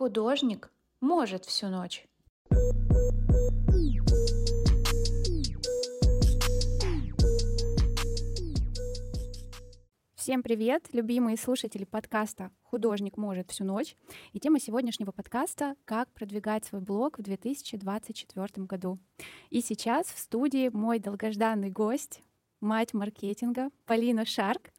Художник может всю ночь. Всем привет, любимые слушатели подкаста «Художник может всю ночь». И тема сегодняшнего подкаста — «Как продвигать свой блог в 2024 году». И сейчас в студии мой долгожданный гость, мать маркетинга Полина Шарк,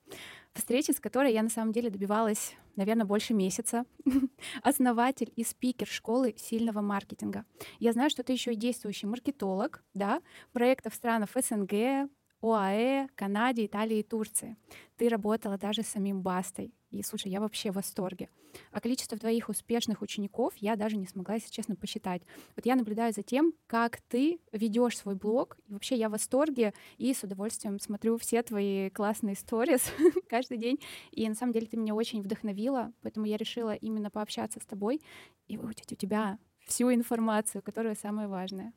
встречи с которой я на самом деле добивалась, наверное, больше месяца. Основатель и спикер школы сильного маркетинга. Я знаю, что ты еще и действующий маркетолог, да, проектов в странах СНГ, ОАЭ, Канаде, Италии и Турции. Ты работала даже с самим Бастой. И слушай, я вообще в восторге. А количество твоих успешных учеников я даже не смогла, если честно, посчитать. Вот я наблюдаю за тем, как ты ведешь свой блог. И вообще я в восторге и с удовольствием смотрю все твои классные сторис каждый день. И на самом деле ты меня очень вдохновила, поэтому я решила именно пообщаться с тобой и выучить у тебя всю информацию, которая самая важная.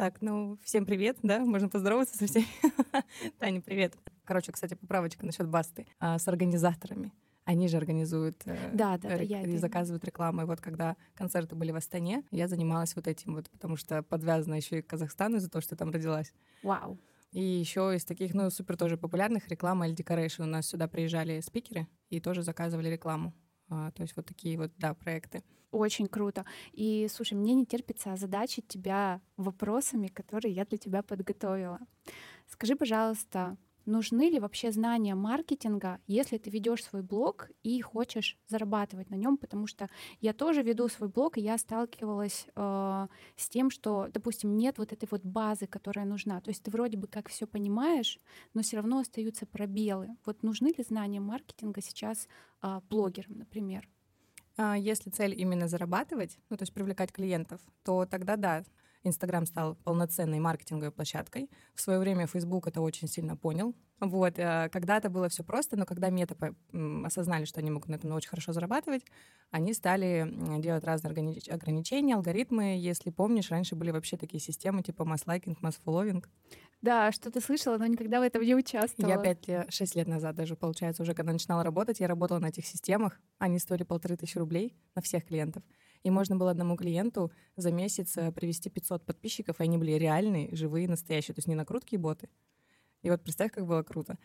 Так, ну, всем привет, да, можно поздороваться со всеми. Таня, привет. Короче, кстати, поправочка насчет басты. А, с организаторами. Они же организуют э, да, да, да, я и заказывают рекламу. И вот когда концерты были в Астане, я занималась вот этим вот, потому что подвязана еще и к Казахстану из-за того, что там родилась. Вау. И еще из таких, ну, супер тоже популярных реклама или Decoration. У нас сюда приезжали спикеры и тоже заказывали рекламу. А, то есть вот такие вот, да, проекты. Очень круто. И, слушай, мне не терпится озадачить тебя вопросами, которые я для тебя подготовила. Скажи, пожалуйста, нужны ли вообще знания маркетинга, если ты ведешь свой блог и хочешь зарабатывать на нем, потому что я тоже веду свой блог, и я сталкивалась э, с тем, что, допустим, нет вот этой вот базы, которая нужна. То есть ты вроде бы как все понимаешь, но все равно остаются пробелы. Вот нужны ли знания маркетинга сейчас э, блогерам, например? А, если цель именно зарабатывать, ну то есть привлекать клиентов, то тогда да, Инстаграм стал полноценной маркетинговой площадкой. В свое время Фейсбук это очень сильно понял. Вот, э, когда-то было все просто, но когда мета осознали, что они могут на этом очень хорошо зарабатывать, они стали делать разные ограничения, алгоритмы. Если помнишь, раньше были вообще такие системы типа масс-лайкинг, масс-фолловинг. Да, что ты слышала, но никогда в этом не участвовала. Я пять лет, шесть лет назад даже, получается, уже когда начинала работать, я работала на этих системах. Они стоили полторы тысячи рублей на всех клиентов. И можно было одному клиенту за месяц э, привести 500 подписчиков, и они были реальные, живые, настоящие, то есть не накрутки и боты. И вот представь, как было круто.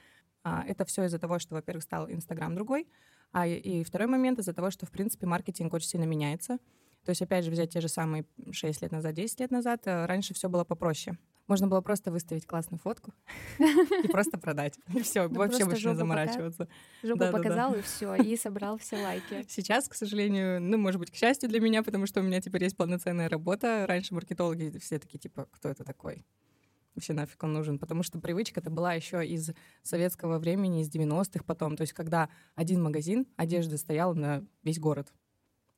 А, это все из-за того, что, во-первых, стал Инстаграм другой, а и второй момент из-за того, что, в принципе, маркетинг очень сильно меняется. То есть, опять же, взять те же самые 6 лет назад, 10 лет назад, э, раньше все было попроще. Можно было просто выставить классную фотку и просто продать. И все, вообще больше не заморачиваться. Жопу показал, и все, и собрал все лайки. Сейчас, к сожалению, ну, может быть, к счастью для меня, потому что у меня теперь есть полноценная работа. Раньше маркетологи все такие, типа, кто это такой? вообще нафиг он нужен, потому что привычка это была еще из советского времени, из 90-х потом, то есть когда один магазин одежды стоял на весь город,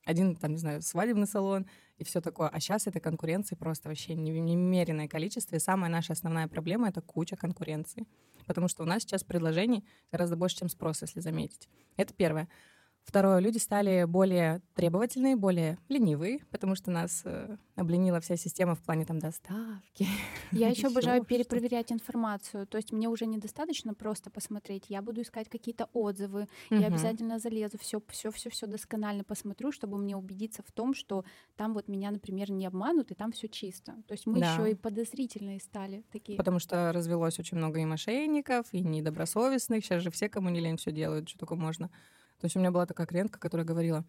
один, там, не знаю, свадебный салон, и все такое. А сейчас этой конкуренции просто вообще немеренное количество. И самая наша основная проблема — это куча конкуренции. Потому что у нас сейчас предложений гораздо больше, чем спрос, если заметить. Это первое. Второе, люди стали более требовательные, более ленивые, потому что нас э, обленила вся система в плане там доставки. Я еще обожаю перепроверять информацию. То есть мне уже недостаточно просто посмотреть. Я буду искать какие-то отзывы. Я обязательно залезу, все, все, все, все досконально посмотрю, чтобы мне убедиться в том, что там вот меня, например, не обманут и там все чисто. То есть мы еще и подозрительные стали такие. Потому что развелось очень много и мошенников, и недобросовестных. Сейчас же все, кому не лень, все делают, что только можно. То есть у меня была такая клиентка, которая говорила,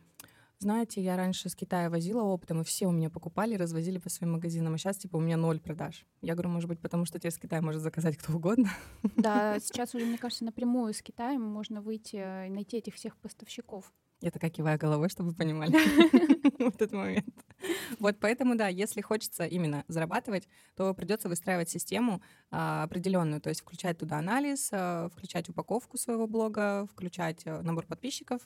знаете, я раньше с Китая возила оптом, и все у меня покупали, развозили по своим магазинам, а сейчас, типа, у меня ноль продаж. Я говорю, может быть, потому что тебе с Китая может заказать кто угодно. Да, сейчас уже, мне кажется, напрямую с Китаем можно выйти и найти этих всех поставщиков. Я такая киваю головой, чтобы вы понимали в этот момент. Вот поэтому, да, если хочется именно зарабатывать, то придется выстраивать систему а, определенную, то есть включать туда анализ, а, включать упаковку своего блога, включать а, набор подписчиков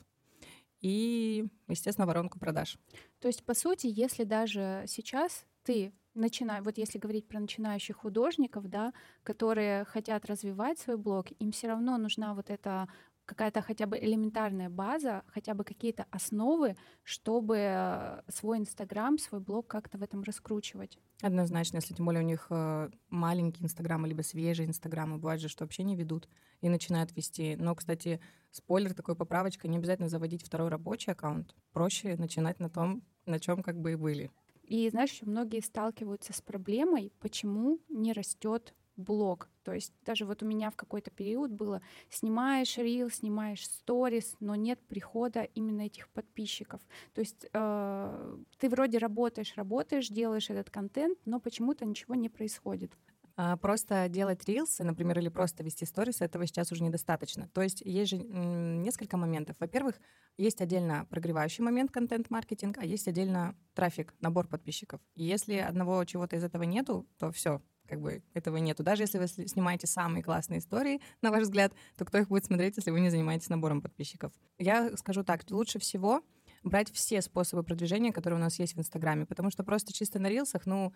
и, естественно, воронку продаж. То есть, по сути, если даже сейчас ты начина... вот если говорить про начинающих художников, да, которые хотят развивать свой блог, им все равно нужна вот эта какая-то хотя бы элементарная база, хотя бы какие-то основы, чтобы э, свой Инстаграм, свой блог как-то в этом раскручивать. Однозначно, если тем более у них э, маленький Инстаграм, либо свежий Инстаграм, и бывает же, что вообще не ведут и начинают вести. Но, кстати, спойлер, такой поправочка, не обязательно заводить второй рабочий аккаунт. Проще начинать на том, на чем как бы и были. И знаешь, многие сталкиваются с проблемой, почему не растет блог. То есть даже вот у меня в какой-то период было, снимаешь рил, снимаешь сторис, но нет прихода именно этих подписчиков. То есть э, ты вроде работаешь, работаешь, делаешь этот контент, но почему-то ничего не происходит. А, просто делать рилсы, например, или просто вести сторис, этого сейчас уже недостаточно. То есть есть же несколько моментов. Во-первых, есть отдельно прогревающий момент контент-маркетинг, а есть отдельно трафик, набор подписчиков. И если одного чего-то из этого нету, то все, как бы этого нету. Даже если вы снимаете самые классные истории, на ваш взгляд, то кто их будет смотреть, если вы не занимаетесь набором подписчиков? Я скажу так, лучше всего брать все способы продвижения, которые у нас есть в Инстаграме, потому что просто чисто на рилсах, ну,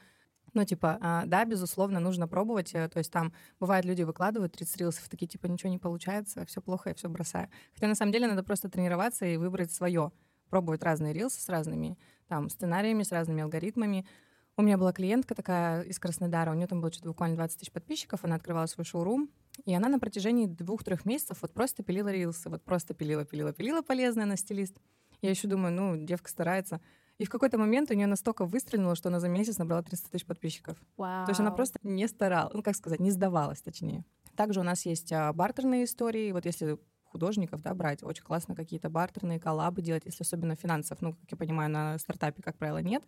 ну, типа, а, да, безусловно, нужно пробовать. Э, то есть там бывает, люди выкладывают 30 рилсов, такие, типа, ничего не получается, все плохо, я все бросаю. Хотя на самом деле надо просто тренироваться и выбрать свое. Пробовать разные рилсы с разными там сценариями, с разными алгоритмами. У меня была клиентка такая из Краснодара, у нее там было что-то буквально 20 тысяч подписчиков, она открывала свой шоурум, и она на протяжении двух-трех месяцев вот просто пилила рилсы, вот просто пилила, пилила, пилила, полезная она стилист. Я еще думаю, ну, девка старается. И в какой-то момент у нее настолько выстрелило, что она за месяц набрала 300 тысяч подписчиков. Вау. То есть она просто не старалась, ну, как сказать, не сдавалась, точнее. Также у нас есть а, бартерные истории. Вот если художников, да, брать, очень классно какие-то бартерные коллабы делать, если особенно финансов, ну, как я понимаю, на стартапе, как правило, нет.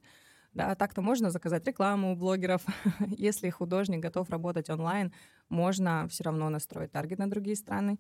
Да, так-то можно заказать рекламу у блогеров. если художник готов работать онлайн, можно все равно настроить таргет на другие страны.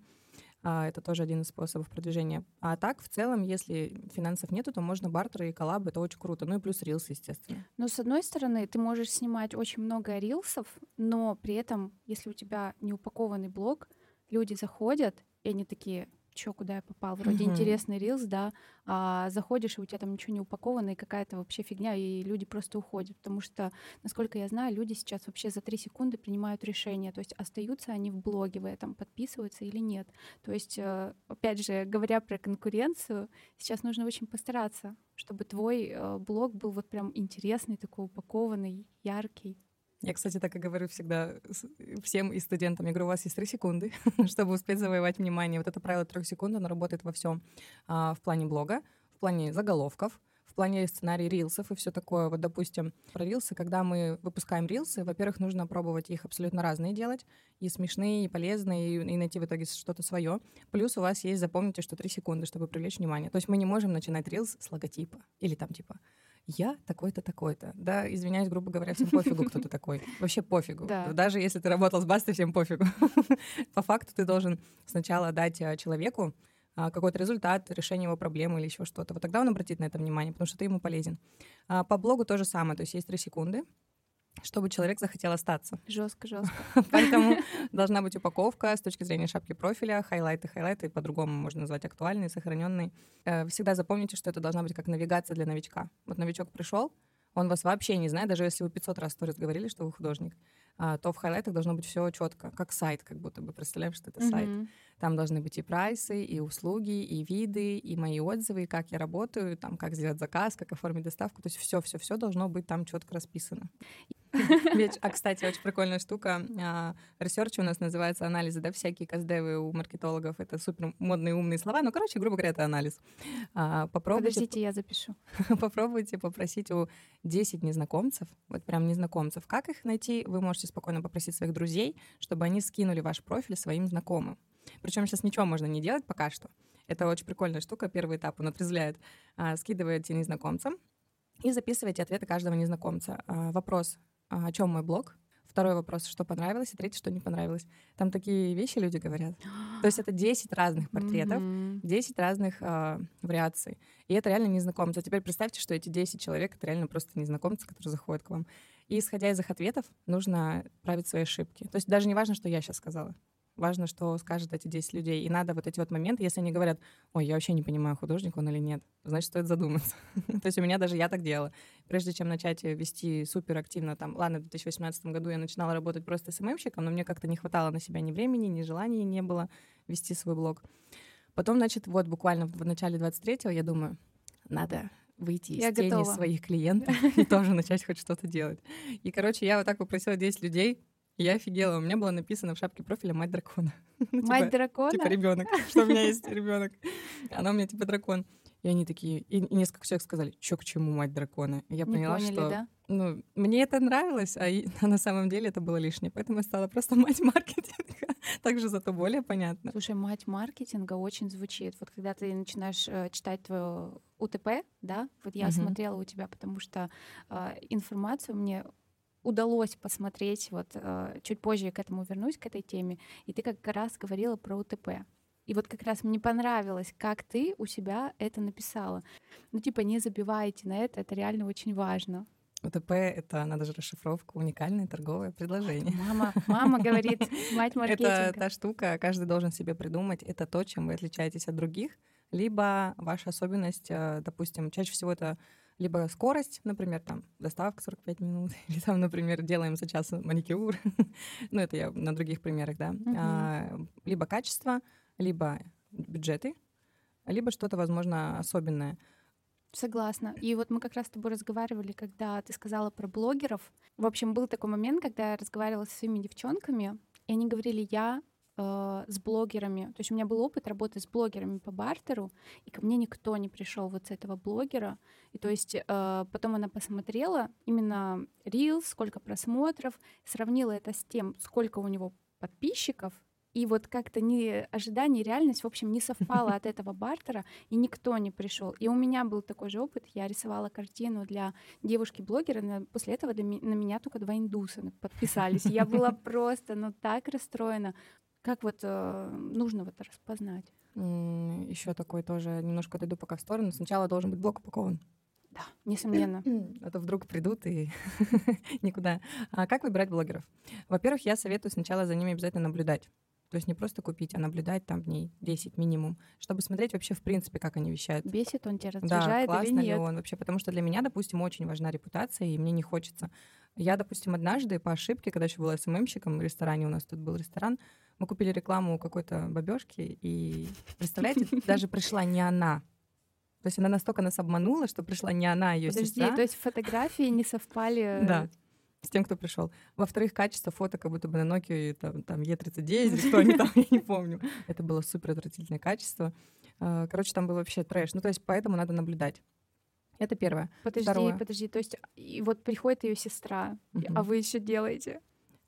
А, это тоже один из способов продвижения. А так, в целом, если финансов нету, то можно бартеры и коллабы, это очень круто. Ну и плюс рилсы, естественно. Но с одной стороны, ты можешь снимать очень много рилсов, но при этом, если у тебя не упакованный блог, люди заходят, и они такие, что, куда я попал. Вроде угу. интересный рилс, да, а заходишь, и у тебя там ничего не упаковано, и какая-то вообще фигня, и люди просто уходят. Потому что, насколько я знаю, люди сейчас вообще за три секунды принимают решение. То есть остаются они в блоге в этом, подписываются или нет. То есть, э, опять же, говоря про конкуренцию, сейчас нужно очень постараться, чтобы твой э, блог был вот прям интересный, такой упакованный, яркий. Я, кстати, так и говорю всегда всем и студентам. Я говорю, у вас есть три секунды, чтобы успеть завоевать внимание. Вот это правило трех секунд, оно работает во всем. А, в плане блога, в плане заголовков, в плане сценарий рилсов и все такое. Вот, допустим, про рилсы, когда мы выпускаем рилсы, во-первых, нужно пробовать их абсолютно разные делать, и смешные, и полезные, и, и найти в итоге что-то свое. Плюс у вас есть, запомните, что три секунды, чтобы привлечь внимание. То есть мы не можем начинать рилс с логотипа или там типа я такой-то, такой-то. Да, извиняюсь, грубо говоря, всем пофигу, кто ты такой. Вообще пофигу. Да. Даже если ты работал с Бастой, всем пофигу. По факту ты должен сначала дать а, человеку а, какой-то результат, решение его проблемы или еще что-то. Вот тогда он обратит на это внимание, потому что ты ему полезен. А по блогу то же самое, то есть есть три секунды, чтобы человек захотел остаться. Жестко, жестко. Поэтому должна быть упаковка с точки зрения шапки профиля, хайлайты, хайлайты, по-другому можно назвать актуальные, сохраненные. Э, всегда запомните, что это должна быть как навигация для новичка. Вот новичок пришел, он вас вообще не знает, даже если вы 500 раз stories говорили, что вы художник, а, то в хайлайтах должно быть все четко, как сайт, как будто бы представляем, что это mm-hmm. сайт. Там должны быть и прайсы, и услуги, и виды, и мои отзывы, и как я работаю, там как сделать заказ, как оформить доставку. То есть все, все, все должно быть там четко расписано. А, кстати, очень прикольная штука. Research у нас называется анализы, да, всякие кастдевы у маркетологов. Это супер модные умные слова. Ну, короче, грубо говоря, это анализ. А, попробуйте... Подождите, я запишу. Попробуйте попросить у 10 незнакомцев, вот прям незнакомцев, как их найти. Вы можете спокойно попросить своих друзей, чтобы они скинули ваш профиль своим знакомым. Причем сейчас ничего можно не делать пока что. Это очень прикольная штука. Первый этап он отрезвляет. А, скидываете незнакомцам и записывайте ответы каждого незнакомца. Вопрос а, о чем мой блог. Второй вопрос, что понравилось, и третий, что не понравилось. Там такие вещи люди говорят. То есть это 10 разных портретов, 10 разных э, вариаций. И это реально незнакомцы. А теперь представьте, что эти 10 человек — это реально просто незнакомцы, которые заходят к вам. И исходя из их ответов, нужно править свои ошибки. То есть даже не важно, что я сейчас сказала важно, что скажут эти 10 людей. И надо вот эти вот моменты, если они говорят, ой, я вообще не понимаю, художник он или нет, значит, стоит задуматься. То есть у меня даже я так делала. Прежде чем начать вести супер активно, там, ладно, в 2018 году я начинала работать просто СММщиком, но мне как-то не хватало на себя ни времени, ни желания не было вести свой блог. Потом, значит, вот буквально в начале 23-го я думаю, надо выйти из Я тени готова. своих клиентов и тоже начать хоть что-то делать. И, короче, я вот так попросила 10 людей, я офигела. У меня было написано в шапке профиля «Мать дракона». Ну, Мать типа- дракона? Типа ребенок, что у меня есть ребенок. Она у меня типа дракон. И они такие, и, и несколько человек сказали, что к чему мать дракона. И я Не поняла, поняли, что да? ну, мне это нравилось, а, и- а на самом деле это было лишнее. Поэтому я стала просто мать маркетинга. Также зато более понятно. Слушай, мать маркетинга очень звучит. Вот когда ты начинаешь э, читать твое УТП, да, вот я Мгм. смотрела у тебя, потому что э, информацию мне удалось посмотреть, вот э, чуть позже я к этому вернусь, к этой теме, и ты как раз говорила про УТП. И вот как раз мне понравилось, как ты у себя это написала. Ну, типа, не забивайте на это, это реально очень важно. УТП — это, надо же расшифровка, уникальное торговое предложение. Мама, мама говорит, мать Это маркетинга. та штука, каждый должен себе придумать. Это то, чем вы отличаетесь от других. Либо ваша особенность, э, допустим, чаще всего это либо скорость, например, там, доставка 45 минут, или там, например, делаем за час маникюр. ну, это я на других примерах, да. А, либо качество, либо бюджеты, либо что-то, возможно, особенное. Согласна. И вот мы как раз с тобой разговаривали, когда ты сказала про блогеров. В общем, был такой момент, когда я разговаривала со своими девчонками, и они говорили, я э, с блогерами, то есть у меня был опыт работы с блогерами по бартеру, и ко мне никто не пришел вот с этого блогера. И то есть э, потом она посмотрела именно Reels, сколько просмотров, сравнила это с тем, сколько у него подписчиков, и вот как-то не ожидание, реальность, в общем, не совпало от этого бартера, и никто не пришел. И у меня был такой же опыт. Я рисовала картину для девушки-блогера, после этого ми- на меня только два индуса подписались. Я была просто, ну, так расстроена. Как вот э, нужно вот распознать? Еще такой тоже, немножко отойду пока в сторону. Сначала должен быть блок упакован. Да, несомненно. А то вдруг придут и никуда. А как выбирать блогеров? Во-первых, я советую сначала за ними обязательно наблюдать. То есть не просто купить, а наблюдать там дней 10 минимум, чтобы смотреть вообще в принципе, как они вещают. Бесит он тебя, Да, раздражает или классно ли нет? он вообще, потому что для меня, допустим, очень важна репутация, и мне не хочется. Я, допустим, однажды по ошибке, когда еще была СММщиком в ресторане, у нас тут был ресторан, мы купили рекламу у какой-то бабешки, и, представляете, даже пришла не она. То есть она настолько нас обманула, что пришла не она, ее Подожди, сестра. то есть фотографии не совпали? Да. С тем, кто пришел. Во-вторых, качество фото как будто бы на Nokia там, там Е39, или что они там, я не помню. Это было супер отвратительное качество. А, Короче, там был вообще трэш. Ну, то есть поэтому надо наблюдать. Это первое. Подожди, Второе. подожди, то есть и вот приходит ее сестра, и- а вы еще делаете?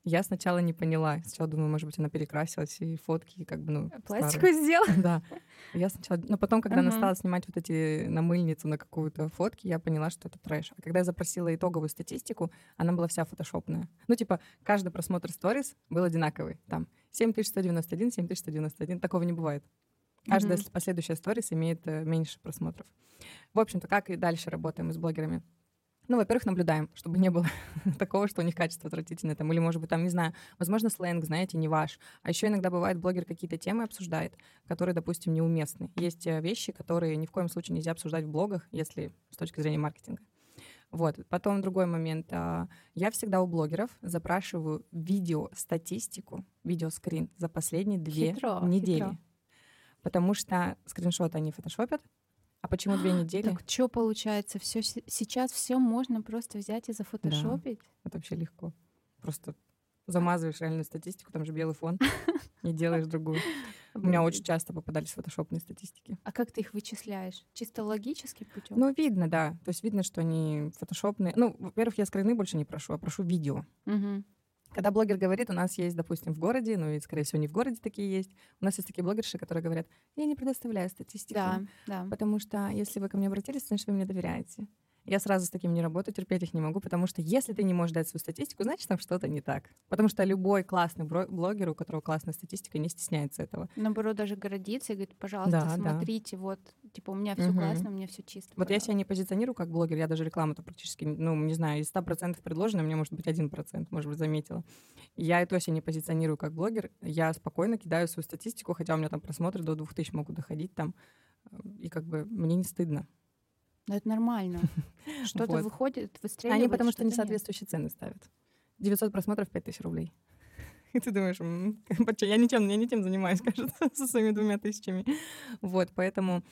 Я сначала не поняла. Сначала думаю, может быть, она перекрасилась, и фотки как бы, ну, Пластику старые. сделала? Да. Я сначала... Но потом, когда она стала снимать вот эти на мыльницу на какую-то фотки, я поняла, что это трэш. А когда я запросила итоговую статистику, она была вся фотошопная. Ну, типа, каждый просмотр сторис был одинаковый. Там 7191, 7191. Такого не бывает. Каждая последующая сторис имеет э, меньше просмотров. В общем-то, как и дальше работаем мы с блогерами? Ну, во-первых, наблюдаем, чтобы не было такого, что у них качество отвратительное. Там, или, может быть, там, не знаю, возможно, сленг, знаете, не ваш. А еще иногда бывает, блогер какие-то темы обсуждает, которые, допустим, неуместны. Есть э, вещи, которые ни в коем случае нельзя обсуждать в блогах, если с точки зрения маркетинга. Вот. Потом другой момент. а, Я всегда у блогеров запрашиваю видео-статистику, видеоскрин за последние две Хитро, недели. хитро. Потому что скриншоты они фотошопят. А почему две недели? Так что получается? Все сейчас все можно просто взять и зафотошопить? Это вообще легко. Просто замазываешь реальную статистику, там же белый фон, и делаешь другую. У меня очень часто попадались фотошопные статистики. А как ты их вычисляешь? Чисто логическим путем? Ну, видно, да. То есть видно, что они фотошопные. Ну, во-первых, я скрины больше не прошу, а прошу видео. Когда блогер говорит, у нас есть, допустим, в городе, ну и, скорее всего, не в городе такие есть, у нас есть такие блогерши, которые говорят, я не предоставляю статистику, Да, да. потому что если вы ко мне обратились, значит, вы мне доверяете. Я сразу с таким не работаю, терпеть их не могу, потому что если ты не можешь дать свою статистику, значит, там что-то не так. Потому что любой классный блогер, у которого классная статистика, не стесняется этого. Наоборот, даже гордится и говорит, пожалуйста, Да, да. смотрите, вот, типа, у меня все Мгм. классно, у меня все чисто. Вот я пожалуйста». себя не позиционирую как блогер, я даже рекламу-то практически, ну, не знаю, из 100% предложено, мне может быть 1%, может быть, заметила. Я и то себя не позиционирую как блогер, я спокойно кидаю свою статистику, хотя у меня там просмотры до 2000 могут доходить там, э, и как бы мне не стыдно. Но это нормально. Что-то Вот. выходит, выстреливает. Они потому что нет. несоответствующие цены ставят. 900 просмотров 5000 рублей. И ты думаешь, я не тем, я не тем занимаюсь, кажется, со своими двумя тысячами. Вот, поэтому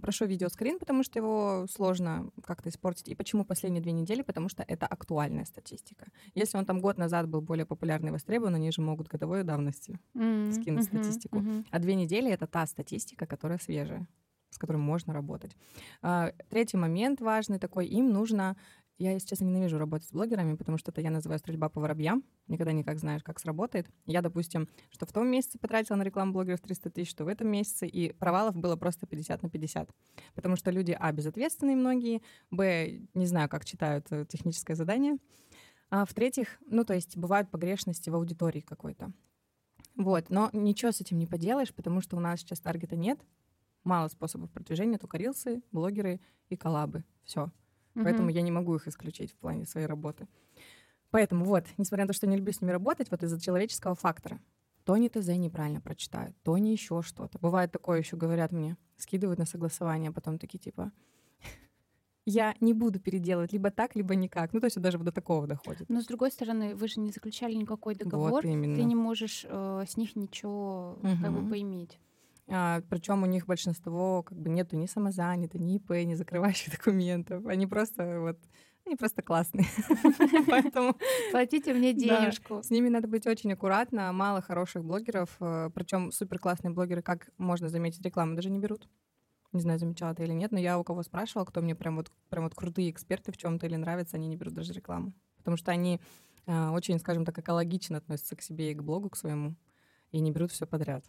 прошу видеоскрин, потому что его сложно как-то испортить. И почему последние две недели? Потому что это актуальная статистика. Если он там год назад был более популярный и востребован, они же могут годовой давности mm-hmm. скинуть mm-hmm. статистику. Mm-hmm. А две недели — это та статистика, которая свежая с которым можно работать. А, третий момент важный такой, им нужно я, если честно, ненавижу работать с блогерами, потому что это я называю стрельба по воробьям. Никогда никак знаешь, как сработает. Я, допустим, что в том месяце потратила на рекламу блогеров 300 тысяч, что в этом месяце, и провалов было просто 50 на 50. Потому что люди, а, безответственные многие, б, не знаю, как читают э, техническое задание, а в-третьих, ну, то есть бывают погрешности в аудитории какой-то. Вот, но ничего с этим не поделаешь, потому что у нас сейчас таргета нет, мало способов продвижения, только рилсы, блогеры и коллабы. Все. Mm-hmm. Поэтому я не могу их исключить в плане своей работы. Поэтому вот, несмотря на то, что не люблю с ними работать, вот из-за человеческого фактора. То не ТЗ неправильно прочитают, то не еще что-то. Бывает такое еще, говорят мне, скидывают на согласование, а потом такие типа, я не буду переделывать либо так, либо никак. Ну, то есть даже до такого доходит. Но с другой стороны, вы же не заключали никакой договор, вот именно. ты не можешь э, с них ничего угу. как бы поиметь. А, причем у них большинство как бы нету ни самозанятых, ни ИП, ни закрывающих документов. Они просто вот они просто классные. Поэтому... Платите мне денежку. С ними надо быть очень аккуратно. Мало хороших блогеров, э, причем супер классные блогеры, как можно заметить, рекламу даже не берут. Не знаю, замечала ты или нет, но я у кого спрашивала, кто мне прям вот, прям вот крутые эксперты в чем-то или нравится, они не берут даже рекламу. Потому что они э, очень, скажем так, экологично относятся к себе и к блогу, к своему, и не берут все подряд.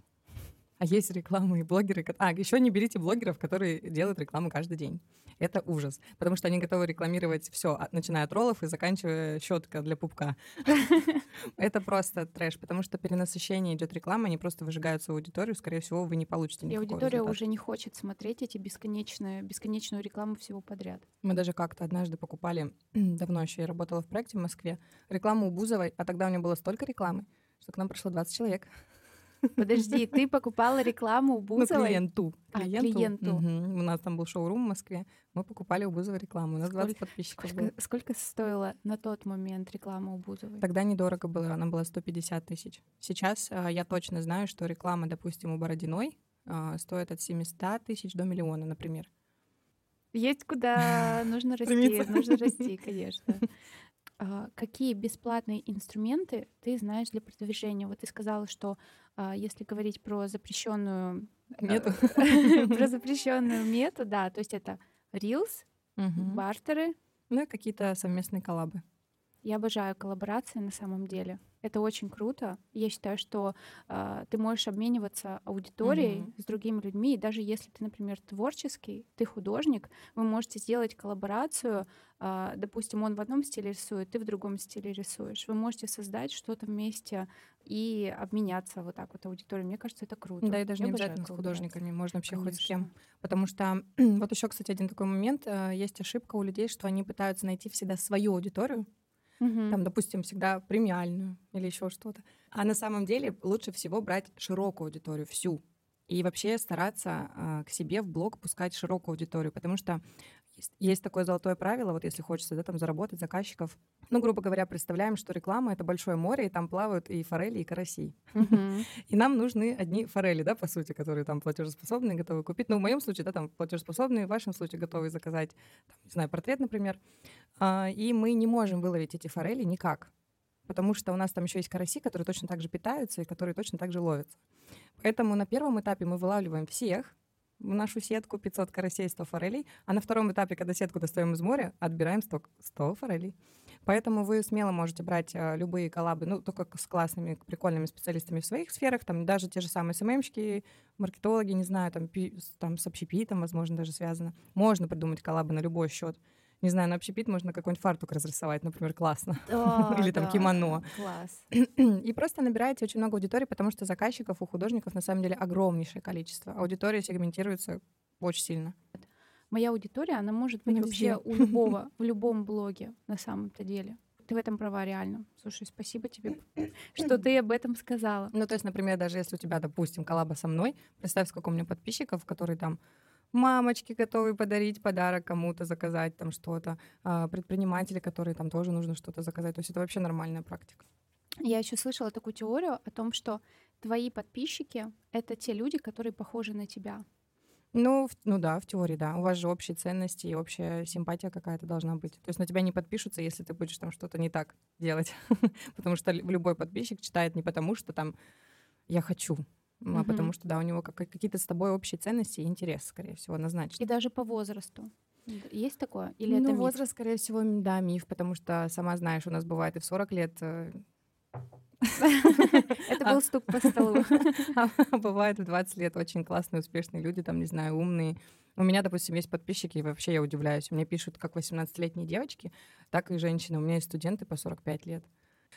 А есть рекламы и блогеры. А, еще не берите блогеров, которые делают рекламу каждый день. Это ужас. Потому что они готовы рекламировать все, начиная от роллов и заканчивая щетка для пупка. Это просто трэш, потому что перенасыщение идет реклама, они просто выжигают свою аудиторию, скорее всего, вы не получите И аудитория уже не хочет смотреть эти бесконечные, бесконечную рекламу всего подряд. Мы даже как-то однажды покупали, давно еще я работала в проекте в Москве, рекламу у Бузовой, а тогда у нее было столько рекламы, что к нам пришло 20 человек. Подожди, ты покупала рекламу у Бузовой? Ну, клиенту. А, клиенту. Угу. У нас там был шоурум в Москве. Мы покупали у Бузовой рекламу. У нас сколько, 20 подписчиков сколько, было. Сколько стоила на тот момент реклама у Бузовой? Тогда недорого было. Она была 150 тысяч. Сейчас а, я точно знаю, что реклама, допустим, у Бородиной а, стоит от 700 тысяч до миллиона, например. Есть куда нужно расти, нужно расти, конечно. А, какие бесплатные инструменты ты знаешь для продвижения? Вот ты сказала, что а, если говорить про запрещенную мету, про запрещенную мету, да, то есть это Reels, бартеры. Ну и какие-то совместные коллабы. Я обожаю коллаборации на самом деле. Это очень круто. Я считаю, что э, ты можешь обмениваться аудиторией mm-hmm. с другими людьми. И даже если ты, например, творческий, ты художник, вы можете сделать коллаборацию. Э, допустим, он в одном стиле рисует, ты в другом стиле рисуешь. Вы можете создать что-то вместе и обменяться вот так вот аудиторией. Мне кажется, это круто. Да, и даже Я не обязательно с художниками, можно вообще Конечно. хоть с кем. Потому что вот еще, кстати, один такой момент. Э, есть ошибка у людей, что они пытаются найти всегда свою аудиторию, угу. там, допустим, всегда премиальную или еще что-то. А на самом деле лучше всего брать широкую аудиторию, всю. И вообще стараться э, к себе в блог пускать широкую аудиторию, потому что есть, есть такое золотое правило, вот если хочется да, там заработать заказчиков, ну, грубо говоря, представляем, что реклама — это большое море, и там плавают и форели, и караси. И нам нужны одни форели, да, по сути, которые там платежеспособные, готовы купить. Ну, в моем случае, да, там платежеспособные, в вашем случае готовы заказать, там, не знаю, портрет, например. А, и мы не можем выловить эти форели никак, потому что у нас там еще есть караси, которые точно так же питаются и которые точно так же ловятся. Поэтому на первом этапе мы вылавливаем всех, в нашу сетку 500 карасей, 100 форелей, а на втором этапе, когда сетку достаем из моря, отбираем 100, 100 форелей. Поэтому вы смело можете брать а, любые коллабы, ну, только с классными, прикольными специалистами в своих сферах, там даже те же самые СММщики, маркетологи, не знаю, там, пи, там с общепитом, возможно, даже связано. Можно придумать коллабы на любой счет не знаю, на общепит можно какой-нибудь фартук разрисовать, например, классно. Да, Или там да, кимоно. Класс. И просто набираете очень много аудитории, потому что заказчиков у художников на самом деле огромнейшее количество. Аудитория сегментируется очень сильно. Моя аудитория, она может быть вообще у любого, в любом блоге на самом-то деле. Ты в этом права реально. Слушай, спасибо тебе, что ты об этом сказала. Ну, то есть, например, даже если у тебя, допустим, коллаба со мной, представь, сколько у меня подписчиков, которые там мамочки готовы подарить подарок кому-то, заказать там что-то, а, предприниматели, которые там тоже нужно что-то заказать. То есть это вообще нормальная практика. Я еще слышала такую теорию о том, что твои подписчики — это те люди, которые похожи на тебя. Ну, в- ну да, в теории, да. У вас же общие ценности и общая симпатия какая-то должна быть. То есть на тебя не подпишутся, если ты будешь там что-то не так делать. потому что любой подписчик читает не потому, что там я хочу, а Мгм. потому что, да, у него как- какие-то с тобой общие ценности и интерес, скорее всего, однозначно. И даже по возрасту. Есть такое? Или ну, это миф? возраст, скорее всего, да, миф, потому что, сама знаешь, у нас бывает и в 40 лет, э, Это был стук по столу. а бывает в 20 лет очень классные, успешные люди, там, не знаю, умные. У меня, допустим, есть подписчики, и вообще я удивляюсь. Мне пишут как 18-летние девочки, так и женщины. У меня есть студенты по 45 лет.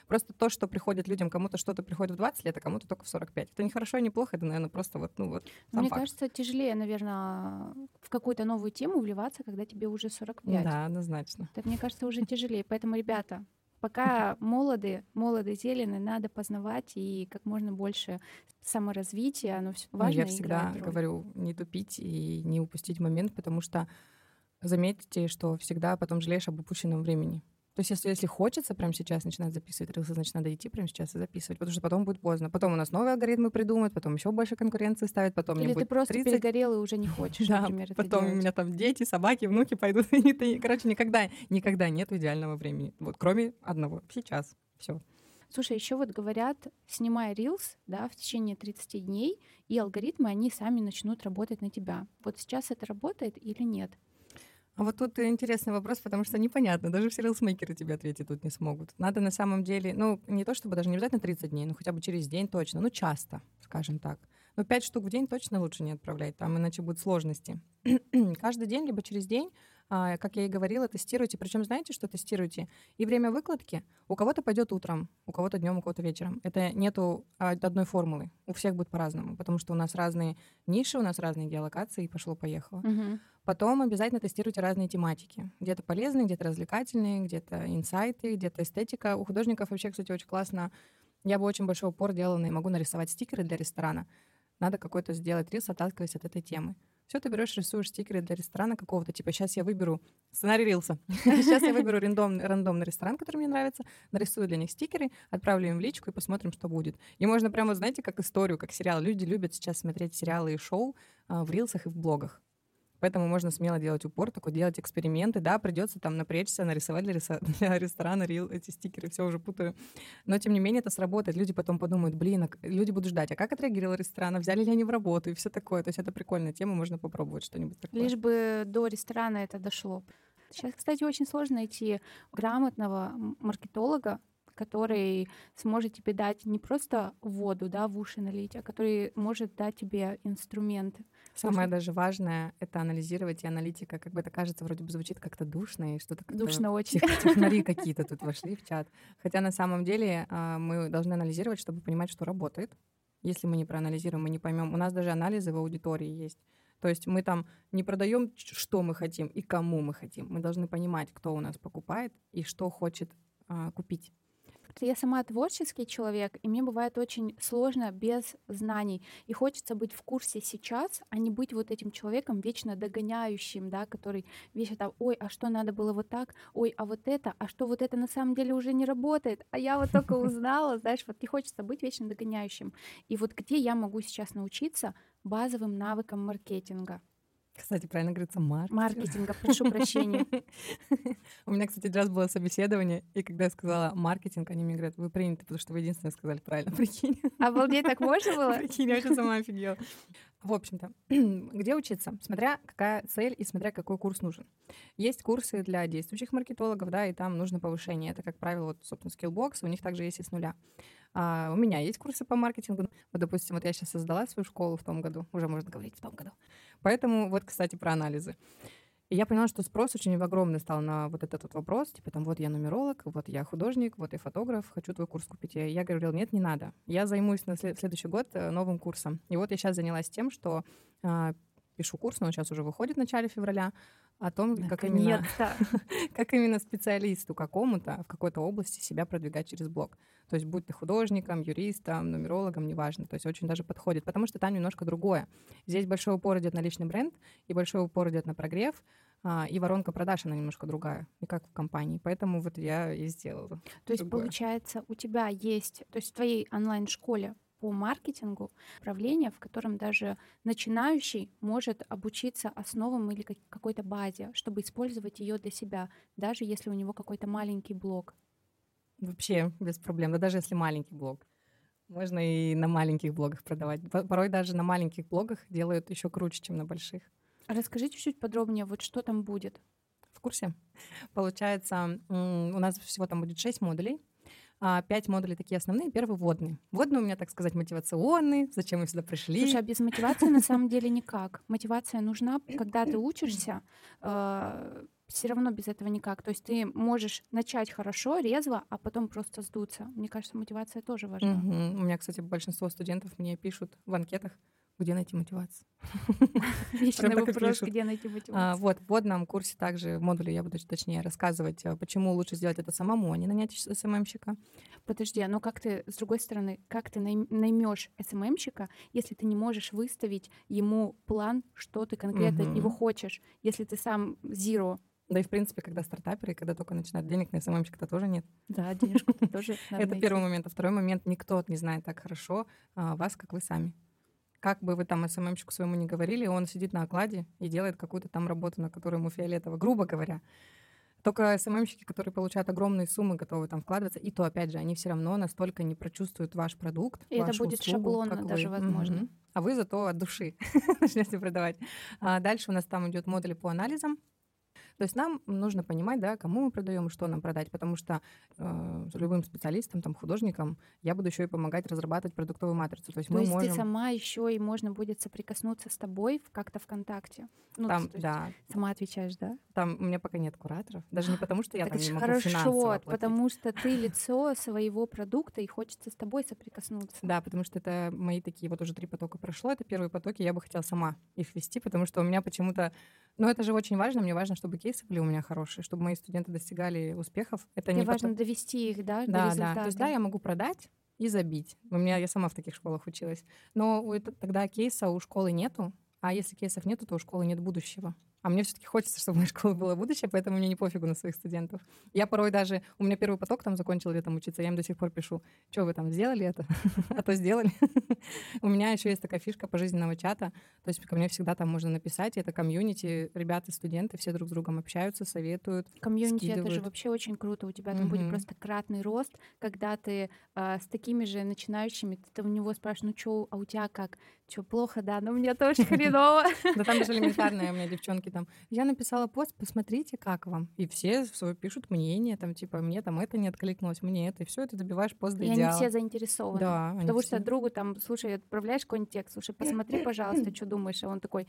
Просто то, что приходит людям, кому-то что-то приходит в 20 лет, а кому-то только в 45. Это не хорошо и не плохо, это, наверное, просто вот, ну вот, сам Мне факт. кажется, тяжелее, наверное, в какую-то новую тему вливаться, когда тебе уже 45. Да, однозначно. Это, мне кажется, уже тяжелее. Поэтому, ребята, пока молоды, молоды, зеленые, надо познавать и как можно больше саморазвития. Оно всё Ну, важно я всегда говорю, не тупить и не упустить момент, потому что заметьте, что всегда потом жалеешь об упущенном времени. То есть если, если хочется прямо сейчас начинать записывать рилсы, значит, надо идти прямо сейчас и записывать, потому что потом будет поздно. Потом у нас новые алгоритмы придумают, потом еще больше конкуренции ставят, потом Или ты просто 30. перегорел и уже не хочешь, Да, например, потом у меня там дети, собаки, внуки пойдут. И ты- Короче, никогда, никогда нет идеального времени. Вот, кроме одного. Сейчас. Все. Слушай, еще вот говорят, снимая рилс, да, в течение 30 дней, и алгоритмы, они сами начнут работать на тебя. Вот сейчас это работает или нет? А вот тут интересный вопрос, потому что непонятно, даже все рилсмейкеры тебе ответить тут не смогут. Надо на самом деле, ну, не то чтобы даже не обязательно 30 дней, но хотя бы через день точно, ну, часто, скажем так. Но 5 штук в день точно лучше не отправлять, там иначе будут сложности. Каждый день, либо через день, как я и говорила, тестируйте. Причем знаете, что тестируйте? И время выкладки у кого-то пойдет утром, у кого-то днем, у кого-то вечером. Это нету а, одной формулы. У всех будет по-разному, потому что у нас разные ниши, у нас разные геолокации, и пошло-поехало. Мгм. Потом обязательно тестируйте разные тематики. Где-то полезные, где-то развлекательные, где-то инсайты, где-то эстетика. У художников вообще, кстати, очень классно. Я бы очень большой упор делала на могу нарисовать стикеры для ресторана. Надо какой-то сделать рис, отталкиваясь от этой темы. Все, ты берешь, рисуешь стикеры для ресторана какого-то. Типа, сейчас я выберу сценарий рилса. Сейчас я выберу рандомный, ресторан, который мне нравится, нарисую для них стикеры, отправлю им в личку и посмотрим, что будет. И можно прямо, знаете, как историю, как сериал. Люди любят сейчас смотреть сериалы и шоу а, в рилсах и в блогах. Поэтому можно смело делать упор, такой делать эксперименты. Да, придется там напрячься, нарисовать для, реса- для ресторана рил, эти стикеры, все уже путаю. Но тем не менее это сработает. Люди потом подумают, блин, а люди будут ждать, а как отреагировал ресторан, а взяли ли они в работу и все такое. То есть это прикольная тема, можно попробовать что-нибудь такое. Лишь бы до ресторана это дошло. Сейчас, кстати, очень сложно найти грамотного маркетолога, который сможет тебе дать не просто воду, да, в уши налить, а который может дать тебе инструменты. Самое даже важное — это анализировать, и аналитика, как бы это кажется, вроде бы звучит как-то душно, и что-то как-то Душно очень. тех- технари какие-то тут вошли в чат. Хотя на самом деле а, мы должны анализировать, чтобы понимать, что работает. Если мы не проанализируем, мы не поймем. У нас даже анализы в аудитории есть. То есть мы там не продаем, что мы хотим и кому мы хотим. Мы должны понимать, кто у нас покупает и что хочет а, купить. Я сама творческий человек, и мне бывает очень сложно без знаний. И хочется быть в курсе сейчас, а не быть вот этим человеком вечно догоняющим, да, который вечно там, ой, а что надо было вот так, ой, а вот это, а что вот это на самом деле уже не работает, а я вот только узнала, знаешь, вот не хочется быть вечно догоняющим. И вот где я могу сейчас научиться базовым навыкам маркетинга? Кстати, правильно говорится, маркетинг. Маркетинга, прошу прощения. У меня, кстати, раз было собеседование, и когда я сказала маркетинг, они мне говорят, вы приняты, потому что вы единственное сказали правильно, прикинь. Обалдеть, так можно было? Прикинь, я вообще сама офигела. В общем-то, где учиться? Смотря какая цель и смотря какой курс нужен. Есть курсы для действующих маркетологов, да, и там нужно повышение. Это, как правило, вот, собственно, Skillbox, у них также есть и с нуля. А, у меня есть курсы по маркетингу. Вот, допустим, вот я сейчас создала свою школу в том году, уже можно говорить в том году. Поэтому вот, кстати, про анализы. И я поняла, что спрос очень огромный стал на вот этот вот вопрос. Типа там, вот я нумеролог, вот я художник, вот я фотограф, хочу твой курс купить. И я говорила, нет, не надо. Я займусь на след- следующий год э, новым курсом. И вот я сейчас занялась тем, что а, пишу курс, но он сейчас уже выходит в начале февраля, о том, как именно, как именно специалисту какому-то в какой-то области себя продвигать через блог. То есть будь ты художником, юристом, нумерологом, неважно. То есть очень даже подходит, потому что там немножко другое. Здесь большой упор идет на личный бренд, и большой упор идет на прогрев, а, и воронка продаж, она немножко другая, не как в компании. Поэтому вот я и сделала. То есть, другое. получается, у тебя есть, то есть в твоей онлайн-школе по маркетингу управления, в котором даже начинающий может обучиться основам или какой-то базе, чтобы использовать ее для себя, даже если у него какой-то маленький блог. Вообще без проблем, да даже если маленький блог. Можно и на маленьких блогах продавать. Порой даже на маленьких блогах делают еще круче, чем на больших. Расскажи чуть-чуть подробнее, вот что там будет. В курсе? Получается, у нас всего там будет 6 модулей. А, пять модулей такие основные. Первый — водный. Водный у меня, так сказать, мотивационный. Зачем мы сюда пришли? Слушай, а без мотивации на самом деле никак. Мотивация нужна, когда ты учишься, а, все равно без этого никак. То есть ты можешь начать хорошо, резво, а потом просто сдуться. Мне кажется, мотивация тоже важна. Угу. У меня, кстати, большинство студентов мне пишут в анкетах, где найти мотивацию? Вечный вопрос, где найти а, мотивацию. А, вот, в водном курсе также в модуле я буду точнее рассказывать, а, почему лучше сделать это самому, а не нанять СММщика. Подожди, а ну как ты, с другой стороны, как ты наймешь СММщика, если ты не можешь выставить ему план, что ты конкретно от него хочешь, если ты сам zero, да и, в принципе, когда стартаперы, когда только начинают денег на СММщика-то тоже нет. Да, денежку-то тоже Это первый момент. А второй момент, никто не знает так хорошо вас, как вы сами как бы вы там СММщику своему не говорили, он сидит на окладе и делает какую-то там работу, на которую ему фиолетово, грубо говоря. Только СММщики, которые получают огромные суммы, готовы там вкладываться, и то, опять же, они все равно настолько не прочувствуют ваш продукт, И это будет услугу, шаблонно даже, вы. возможно. Угу. А вы зато от души начнете продавать. А дальше у нас там идет модули по анализам. То есть нам нужно понимать, да, кому мы продаем и что нам продать, потому что э, любым специалистам, там, художникам я буду еще и помогать разрабатывать продуктовую матрицу. То есть, То мы есть можем... ты сама еще и можно будет соприкоснуться с тобой как-то ВКонтакте. Ну, там, то да. Сама отвечаешь, да? Там у меня пока нет кураторов. Даже не потому, что я так там не могу хорошо, потому что ты лицо своего продукта, и хочется с тобой соприкоснуться. Да, потому что это мои такие, вот уже три потока прошло, это первые потоки, я бы хотела сама их вести, потому что у меня почему-то... Ну, это же очень важно, мне важно, чтобы кейсы были у меня хорошие, чтобы мои студенты достигали успехов. Это Тебе не важно потом... довести их, да, да, до результата. Да, то есть да, я могу продать и забить. У меня я сама в таких школах училась. Но это, тогда кейса у школы нету, а если кейсов нету, то у школы нет будущего. А мне все-таки хочется, чтобы у моей школы было будущее, поэтому мне не пофигу на своих студентов. Я порой даже... У меня первый поток там закончил летом учиться, я им до сих пор пишу, что вы там сделали это, а то сделали. У меня еще есть такая фишка пожизненного чата, то есть ко мне всегда там можно написать, это комьюнити, ребята, студенты, все друг с другом общаются, советуют, Комьюнити — это же вообще очень круто, у тебя там будет просто кратный рост, когда ты а, с такими же начинающими, ты у него спрашиваешь, ну что, а у тебя как? Что, плохо, да? Ну, мне тоже хреново. Да там даже элементарные у меня девчонки там. Я написала пост, посмотрите, как вам. И все пишут мнение, там, типа, мне там это не откликнулось, мне это. И все это добиваешь пост до И они все заинтересованы. Да. Потому что другу там, слушай, отправляешь какой-нибудь текст, слушай, посмотри, пожалуйста, что думаешь. А он такой,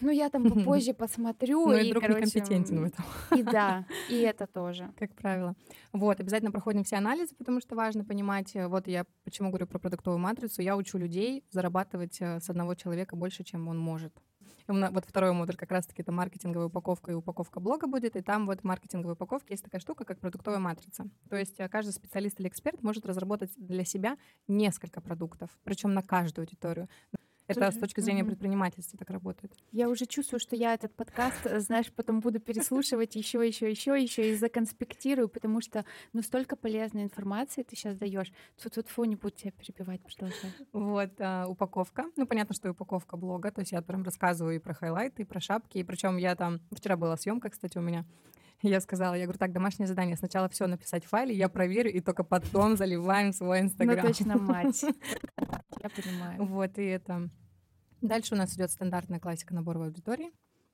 ну, я там попозже посмотрю. Ну, и, друг короче, некомпетентен в этом. И да, и это тоже. Как правило. Вот, обязательно проходим все анализы, потому что важно понимать, э, вот я почему говорю про продуктовую матрицу, я учу людей зарабатывать э, с одного человека больше, чем он может. И вот второй модуль как раз-таки это маркетинговая упаковка и упаковка блога будет, и там вот в маркетинговой упаковке есть такая штука, как продуктовая матрица. То есть э, каждый специалист или эксперт может разработать для себя несколько продуктов, причем на каждую аудиторию. Это с точки зрения предпринимательства так работает. Я уже чувствую, что я этот подкаст, э, знаешь, потом буду переслушивать еще, еще, еще, еще и законспектирую, потому что ну столько полезной информации ты сейчас даешь. Тут тут фу не буду тебя перебивать, продолжай. Вот а, упаковка. Ну понятно, что и упаковка блога. То есть я прям рассказываю и про хайлайты, и про шапки. И причем я там вчера была съемка, кстати, у меня. Я сказала, я говорю, так, домашнее задание. Сначала все написать в файле, я проверю, и только потом заливаем свой ну, Инстаграм. Ну, точно, мать. Я понимаю. Вот, и это... Дальше у нас идет стандартная классика набора в аудитории,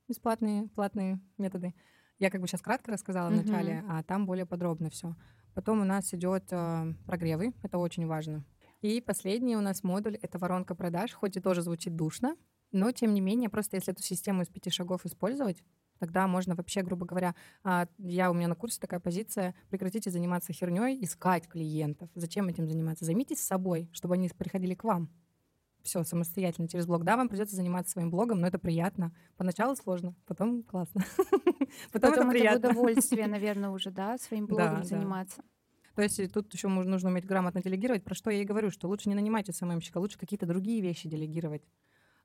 бесплатные, платные методы. Я как бы сейчас кратко рассказала mm-hmm. вначале, а там более подробно все. Потом у нас идет э, прогревы, это очень важно. И последний у нас модуль — это воронка продаж, хоть и тоже звучит душно, но тем не менее, просто если эту систему из пяти шагов использовать, тогда можно вообще, грубо говоря, а, я у меня на курсе такая позиция, прекратите заниматься херней, искать клиентов. Зачем этим заниматься? Займитесь собой, чтобы они приходили к вам. Все, самостоятельно через блог. Да, вам придется заниматься своим блогом, но это приятно. Поначалу сложно, потом классно. Потом, потом это, приятно. это удовольствие, наверное, уже, да, своим блогом заниматься. То есть тут еще нужно уметь грамотно делегировать, про что я и говорю, что лучше не нанимать СММщика, лучше какие-то другие вещи делегировать.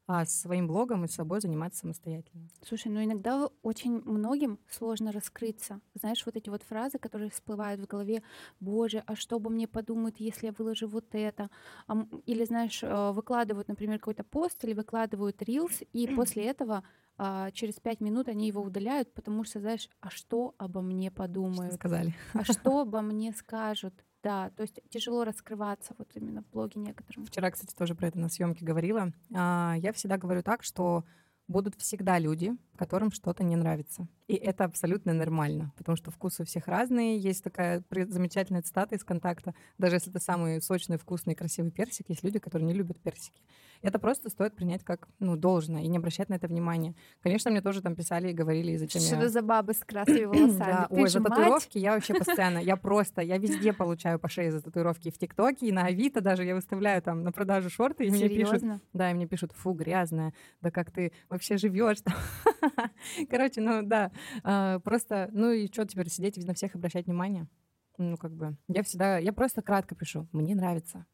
А своим блогом и собой заниматься самостоятельно. Слушай, ну иногда очень многим сложно раскрыться. Знаешь, вот эти вот фразы, которые всплывают в голове, боже, а что бы мне подумают, если я выложу вот это? Или, знаешь, э, выкладывают, например, какой-то пост или выкладывают рилс, и после этого а, через пять минут они его удаляют, потому что, знаешь, а что обо мне подумают? Что сказали. А что обо мне скажут? Да, то есть тяжело раскрываться вот именно в блоге некоторым. Вчера, кстати, тоже про это на съемке говорила. А, я всегда говорю так, что будут всегда люди, которым что-то не нравится. И это абсолютно нормально, потому что вкусы у всех разные. Есть такая замечательная цитата из контакта. Даже если это самый сочный, вкусный, красивый персик, есть люди, которые не любят персики. Это просто стоит принять как ну, должное и не обращать на это внимания. Конечно, мне тоже там писали и говорили, зачем Что я... за бабы с красными волосами? Да. Ой, за татуировки я вообще постоянно, я просто, я везде получаю по шее за татуировки. И в ТикТоке, и на Авито даже я выставляю там на продажу шорты, и мне пишут... Да, и мне пишут, фу, грязная, да как ты вообще живешь Короче, ну да, а, просто, ну и что теперь сидеть и на всех обращать внимание? Ну, как бы, я всегда, я просто кратко пишу, мне нравится.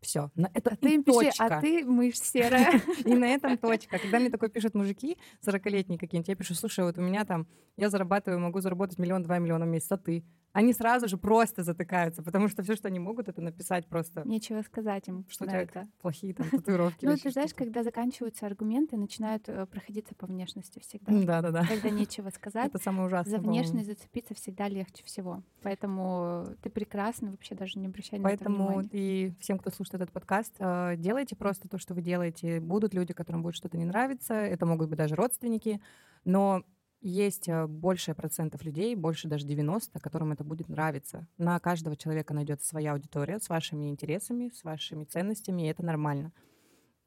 Все, это а ты им точка. Пиши, а ты мышь серая. И на этом точка. Когда мне такое пишут мужики, 40-летние какие-нибудь, я пишу, слушай, вот у меня там, я зарабатываю, могу заработать миллион-два миллиона в месяц, а ты? Они сразу же просто затыкаются, потому что все, что они могут, это написать просто. Нечего сказать им. Что у тебя это. плохие там татуировки. Ну, ты знаешь, когда заканчиваются аргументы, начинают э, проходиться по внешности всегда. Да, да, да. Когда нечего сказать. Это самое ужасное. За внешность зацепиться всегда легче всего. Поэтому ты прекрасна, вообще даже не обращай на это. Поэтому и всем, кто слушает этот подкаст, э, делайте просто то, что вы делаете. Будут люди, которым будет что-то не нравиться. Это могут быть даже родственники. Но есть э, большее процентов людей, больше даже 90, которым это будет нравиться. На каждого человека найдется своя аудитория с вашими интересами, с вашими ценностями, и это нормально.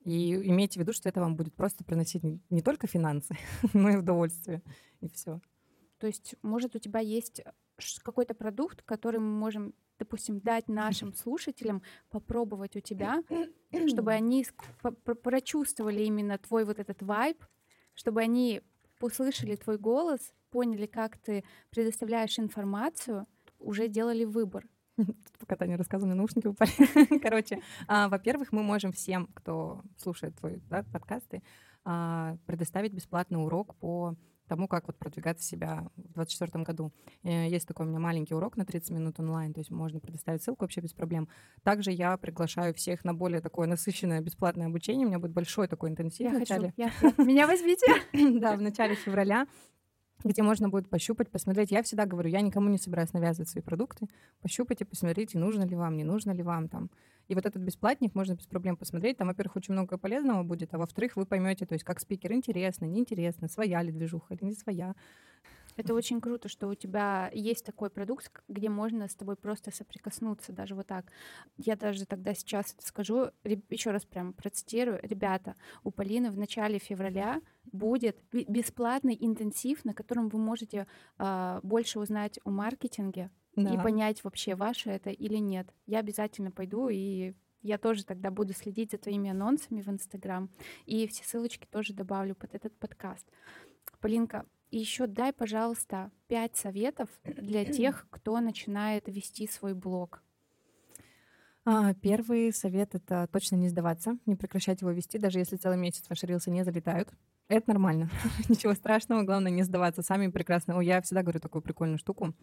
И имейте в виду, что это вам будет просто приносить не только финансы, но и удовольствие, и все. То есть, может, у тебя есть какой-то продукт, который мы можем, допустим, дать нашим слушателям попробовать у тебя, чтобы они прочувствовали именно твой вот этот вайб, чтобы они услышали твой голос, поняли, как ты предоставляешь информацию, уже делали выбор. Пока Таня рассказывала, наушники упали. Короче, а, во-первых, мы можем всем, кто слушает твои да, подкасты, а, предоставить бесплатный урок по тому, как вот продвигать себя в 2024 году. Э, есть такой у меня маленький урок на 30 минут онлайн, то есть можно предоставить ссылку вообще без проблем. Также я приглашаю всех на более такое насыщенное бесплатное обучение. У меня будет большой такой интенсив я в начале. Хочу. Я, меня возьмите. Да, в начале февраля где можно будет пощупать, посмотреть. Я всегда говорю, я никому не собираюсь навязывать свои продукты. Пощупайте, посмотрите, нужно ли вам, не нужно ли вам там. И вот этот бесплатник можно без проблем посмотреть. Там, во-первых, очень много полезного будет, а во-вторых, вы поймете, то есть как спикер интересно, неинтересно, своя ли движуха или не своя. Это очень круто, что у тебя есть такой продукт, где можно с тобой просто соприкоснуться, даже вот так. Я даже тогда сейчас это скажу, еще раз прям процитирую. Ребята, у Полины в начале февраля будет бесплатный интенсив, на котором вы можете э, больше узнать о маркетинге, да. и понять вообще, ваше это или нет. Я обязательно пойду и я тоже тогда буду следить за твоими анонсами в Инстаграм. И все ссылочки тоже добавлю под этот подкаст. Полинка, еще дай, пожалуйста, пять советов для тех, кто начинает вести свой блог. А, первый совет — это точно не сдаваться, не прекращать его вести, даже если целый месяц ваши рилсы не залетают. Это нормально. Ничего страшного, главное не сдаваться. Сами прекрасно. Я всегда говорю такую прикольную штуку.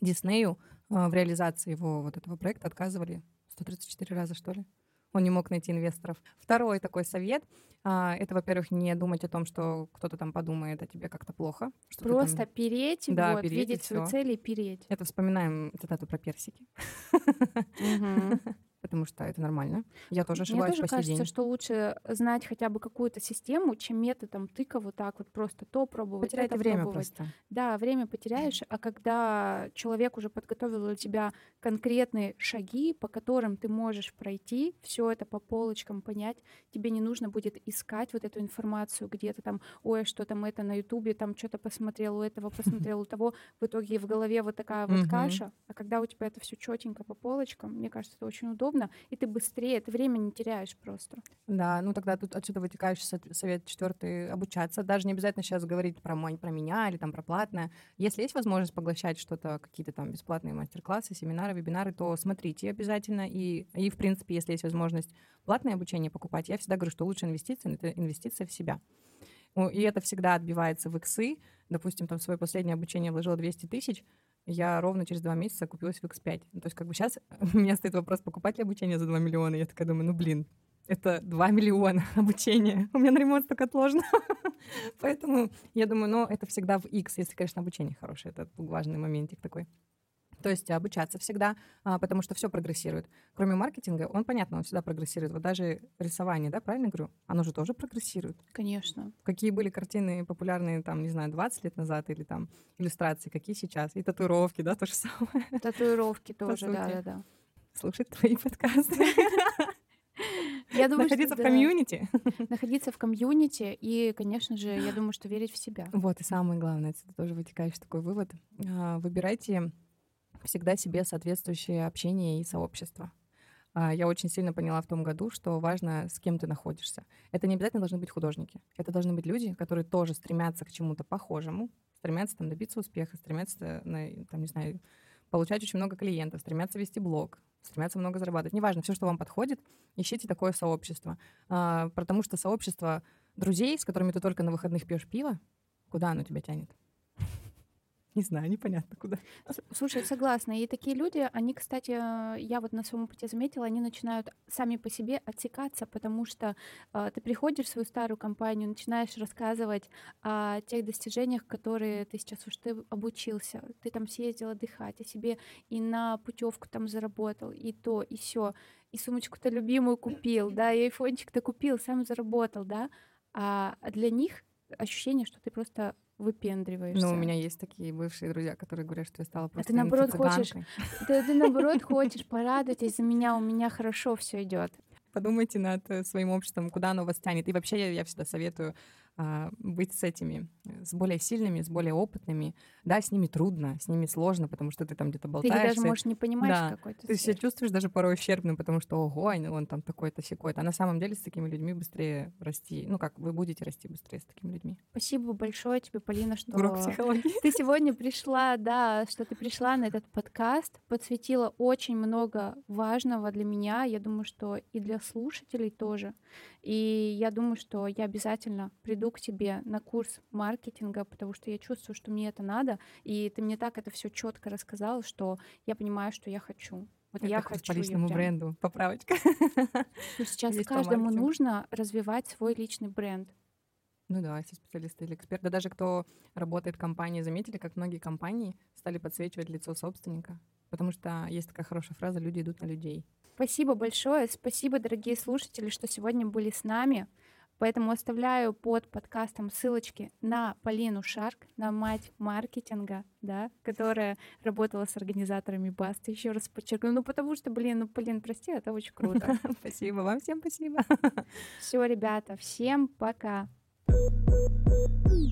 Диснею в реализации его вот этого проекта отказывали 134 раза, что ли. Он не мог найти инвесторов. Второй такой совет а, это, во-первых, не думать о том, что кто-то там подумает о тебе как-то плохо. Что Просто там... переть, да, вот, переть видеть свою цель и переть. Это вспоминаем цитату про персики. потому что это нормально. Я тоже ошибаюсь Мне тоже по кажется, день. что лучше знать хотя бы какую-то систему, чем методом тыка вот так вот просто то пробовать, Потерять это время пробовать. просто. Да, время потеряешь, а когда человек уже подготовил для тебя конкретные шаги, по которым ты можешь пройти, все это по полочкам понять, тебе не нужно будет искать вот эту информацию где-то там, ой, что там это на Ютубе, там что-то посмотрел у этого, посмотрел у того, в итоге в голове вот такая вот каша, а когда у тебя это все четенько по полочкам, мне кажется, это очень удобно, удобно, и ты быстрее, ты время не теряешь просто. Да, ну тогда тут отсюда вытекающий совет четвертый обучаться. Даже не обязательно сейчас говорить про, мой, про меня или там про платное. Если есть возможность поглощать что-то, какие-то там бесплатные мастер-классы, семинары, вебинары, то смотрите обязательно. И, и в принципе, если есть возможность платное обучение покупать, я всегда говорю, что лучшая инвестиция — это инвестиция в себя. И это всегда отбивается в иксы. Допустим, там свое последнее обучение вложила 200 тысяч, я ровно через два месяца купилась в X5. Ну, то есть как бы сейчас у меня стоит вопрос, покупать ли обучение за 2 миллиона. Я такая думаю, ну блин, это 2 миллиона обучения. У меня на ремонт столько отложено. Поэтому я думаю, ну, это всегда в X, если, конечно, обучение хорошее. Это важный моментик такой. То есть обучаться всегда, а, потому что все прогрессирует. Кроме маркетинга, он, понятно, он всегда прогрессирует. Вот даже рисование, да, правильно говорю? Оно же тоже прогрессирует. Конечно. Какие были картины популярные, там, не знаю, 20 лет назад или там иллюстрации, какие сейчас? И татуировки, да, то же самое. Татуировки тоже, да-да-да. Слушать твои подкасты. Я думаю, Находиться что, в комьюнити. Находиться в комьюнити и, конечно же, я думаю, что верить в себя. Вот, и самое главное, это тоже вытекающий такой вывод. А, выбирайте всегда себе соответствующее общение и сообщество. А, я очень сильно поняла в том году, что важно, с кем ты находишься. Это не обязательно должны быть художники. Это должны быть люди, которые тоже стремятся к чему-то похожему, стремятся там добиться успеха, стремятся, там, не знаю, получать очень много клиентов, стремятся вести блог, стремятся много зарабатывать. Неважно, все, что вам подходит, ищите такое сообщество. А, потому что сообщество друзей, с которыми ты только на выходных пьешь пиво, куда оно тебя тянет? Не знаю, непонятно куда. Слушай, согласна. И такие люди, они, кстати, я вот на своем пути заметила, они начинают сами по себе отсекаться, потому что э, ты приходишь в свою старую компанию, начинаешь рассказывать о тех достижениях, которые ты сейчас уж ты обучился, ты там съездил отдыхать, о себе и на путевку там заработал, и то, и все, и сумочку-то любимую купил, да, и айфончик-то купил, сам заработал, да. А для них ощущение, что ты просто выпендриваешься. Ну, у меня есть такие бывшие друзья, которые говорят, что я стала просто А ты наоборот хочешь, ты, ты наоборот хочешь порадовать за меня, у меня хорошо все идет. Подумайте над э, своим обществом, куда оно вас тянет. И вообще я, я всегда советую а, быть с этими, с более сильными, с более опытными. Да, с ними трудно, с ними сложно, потому что ты там где-то болтаешься. Ты даже, можешь не понимать да. какой-то Ты себя чувствуешь даже порой ущербным, потому что, ого, он там такой-то, секой-то. А на самом деле с такими людьми быстрее расти. Ну как, вы будете расти быстрее с такими людьми. Спасибо большое тебе, Полина, что Урок психологии. ты сегодня пришла, да, что ты пришла на этот подкаст, подсветила очень много важного для меня. Я думаю, что и для слушателей тоже. И я думаю, что я обязательно приду к тебе на курс маркетинга, потому что я чувствую, что мне это надо. И ты мне так это все четко рассказала, что я понимаю, что я хочу. Вот это я хочу. По личному прям... бренду. Поправочка. сейчас Есть каждому нужно развивать свой личный бренд. Ну да, все специалисты или эксперты. Даже кто работает в компании, заметили, как многие компании стали подсвечивать лицо собственника. Потому что есть такая хорошая фраза «люди идут на людей». Спасибо большое. Спасибо, дорогие слушатели, что сегодня были с нами. Поэтому оставляю под подкастом ссылочки на Полину Шарк, на мать маркетинга, да, которая работала с организаторами Баста. Еще раз подчеркну, ну потому что, блин, ну, Полин, прости, это очень круто. Спасибо вам всем, спасибо. Все, ребята, всем пока. thank you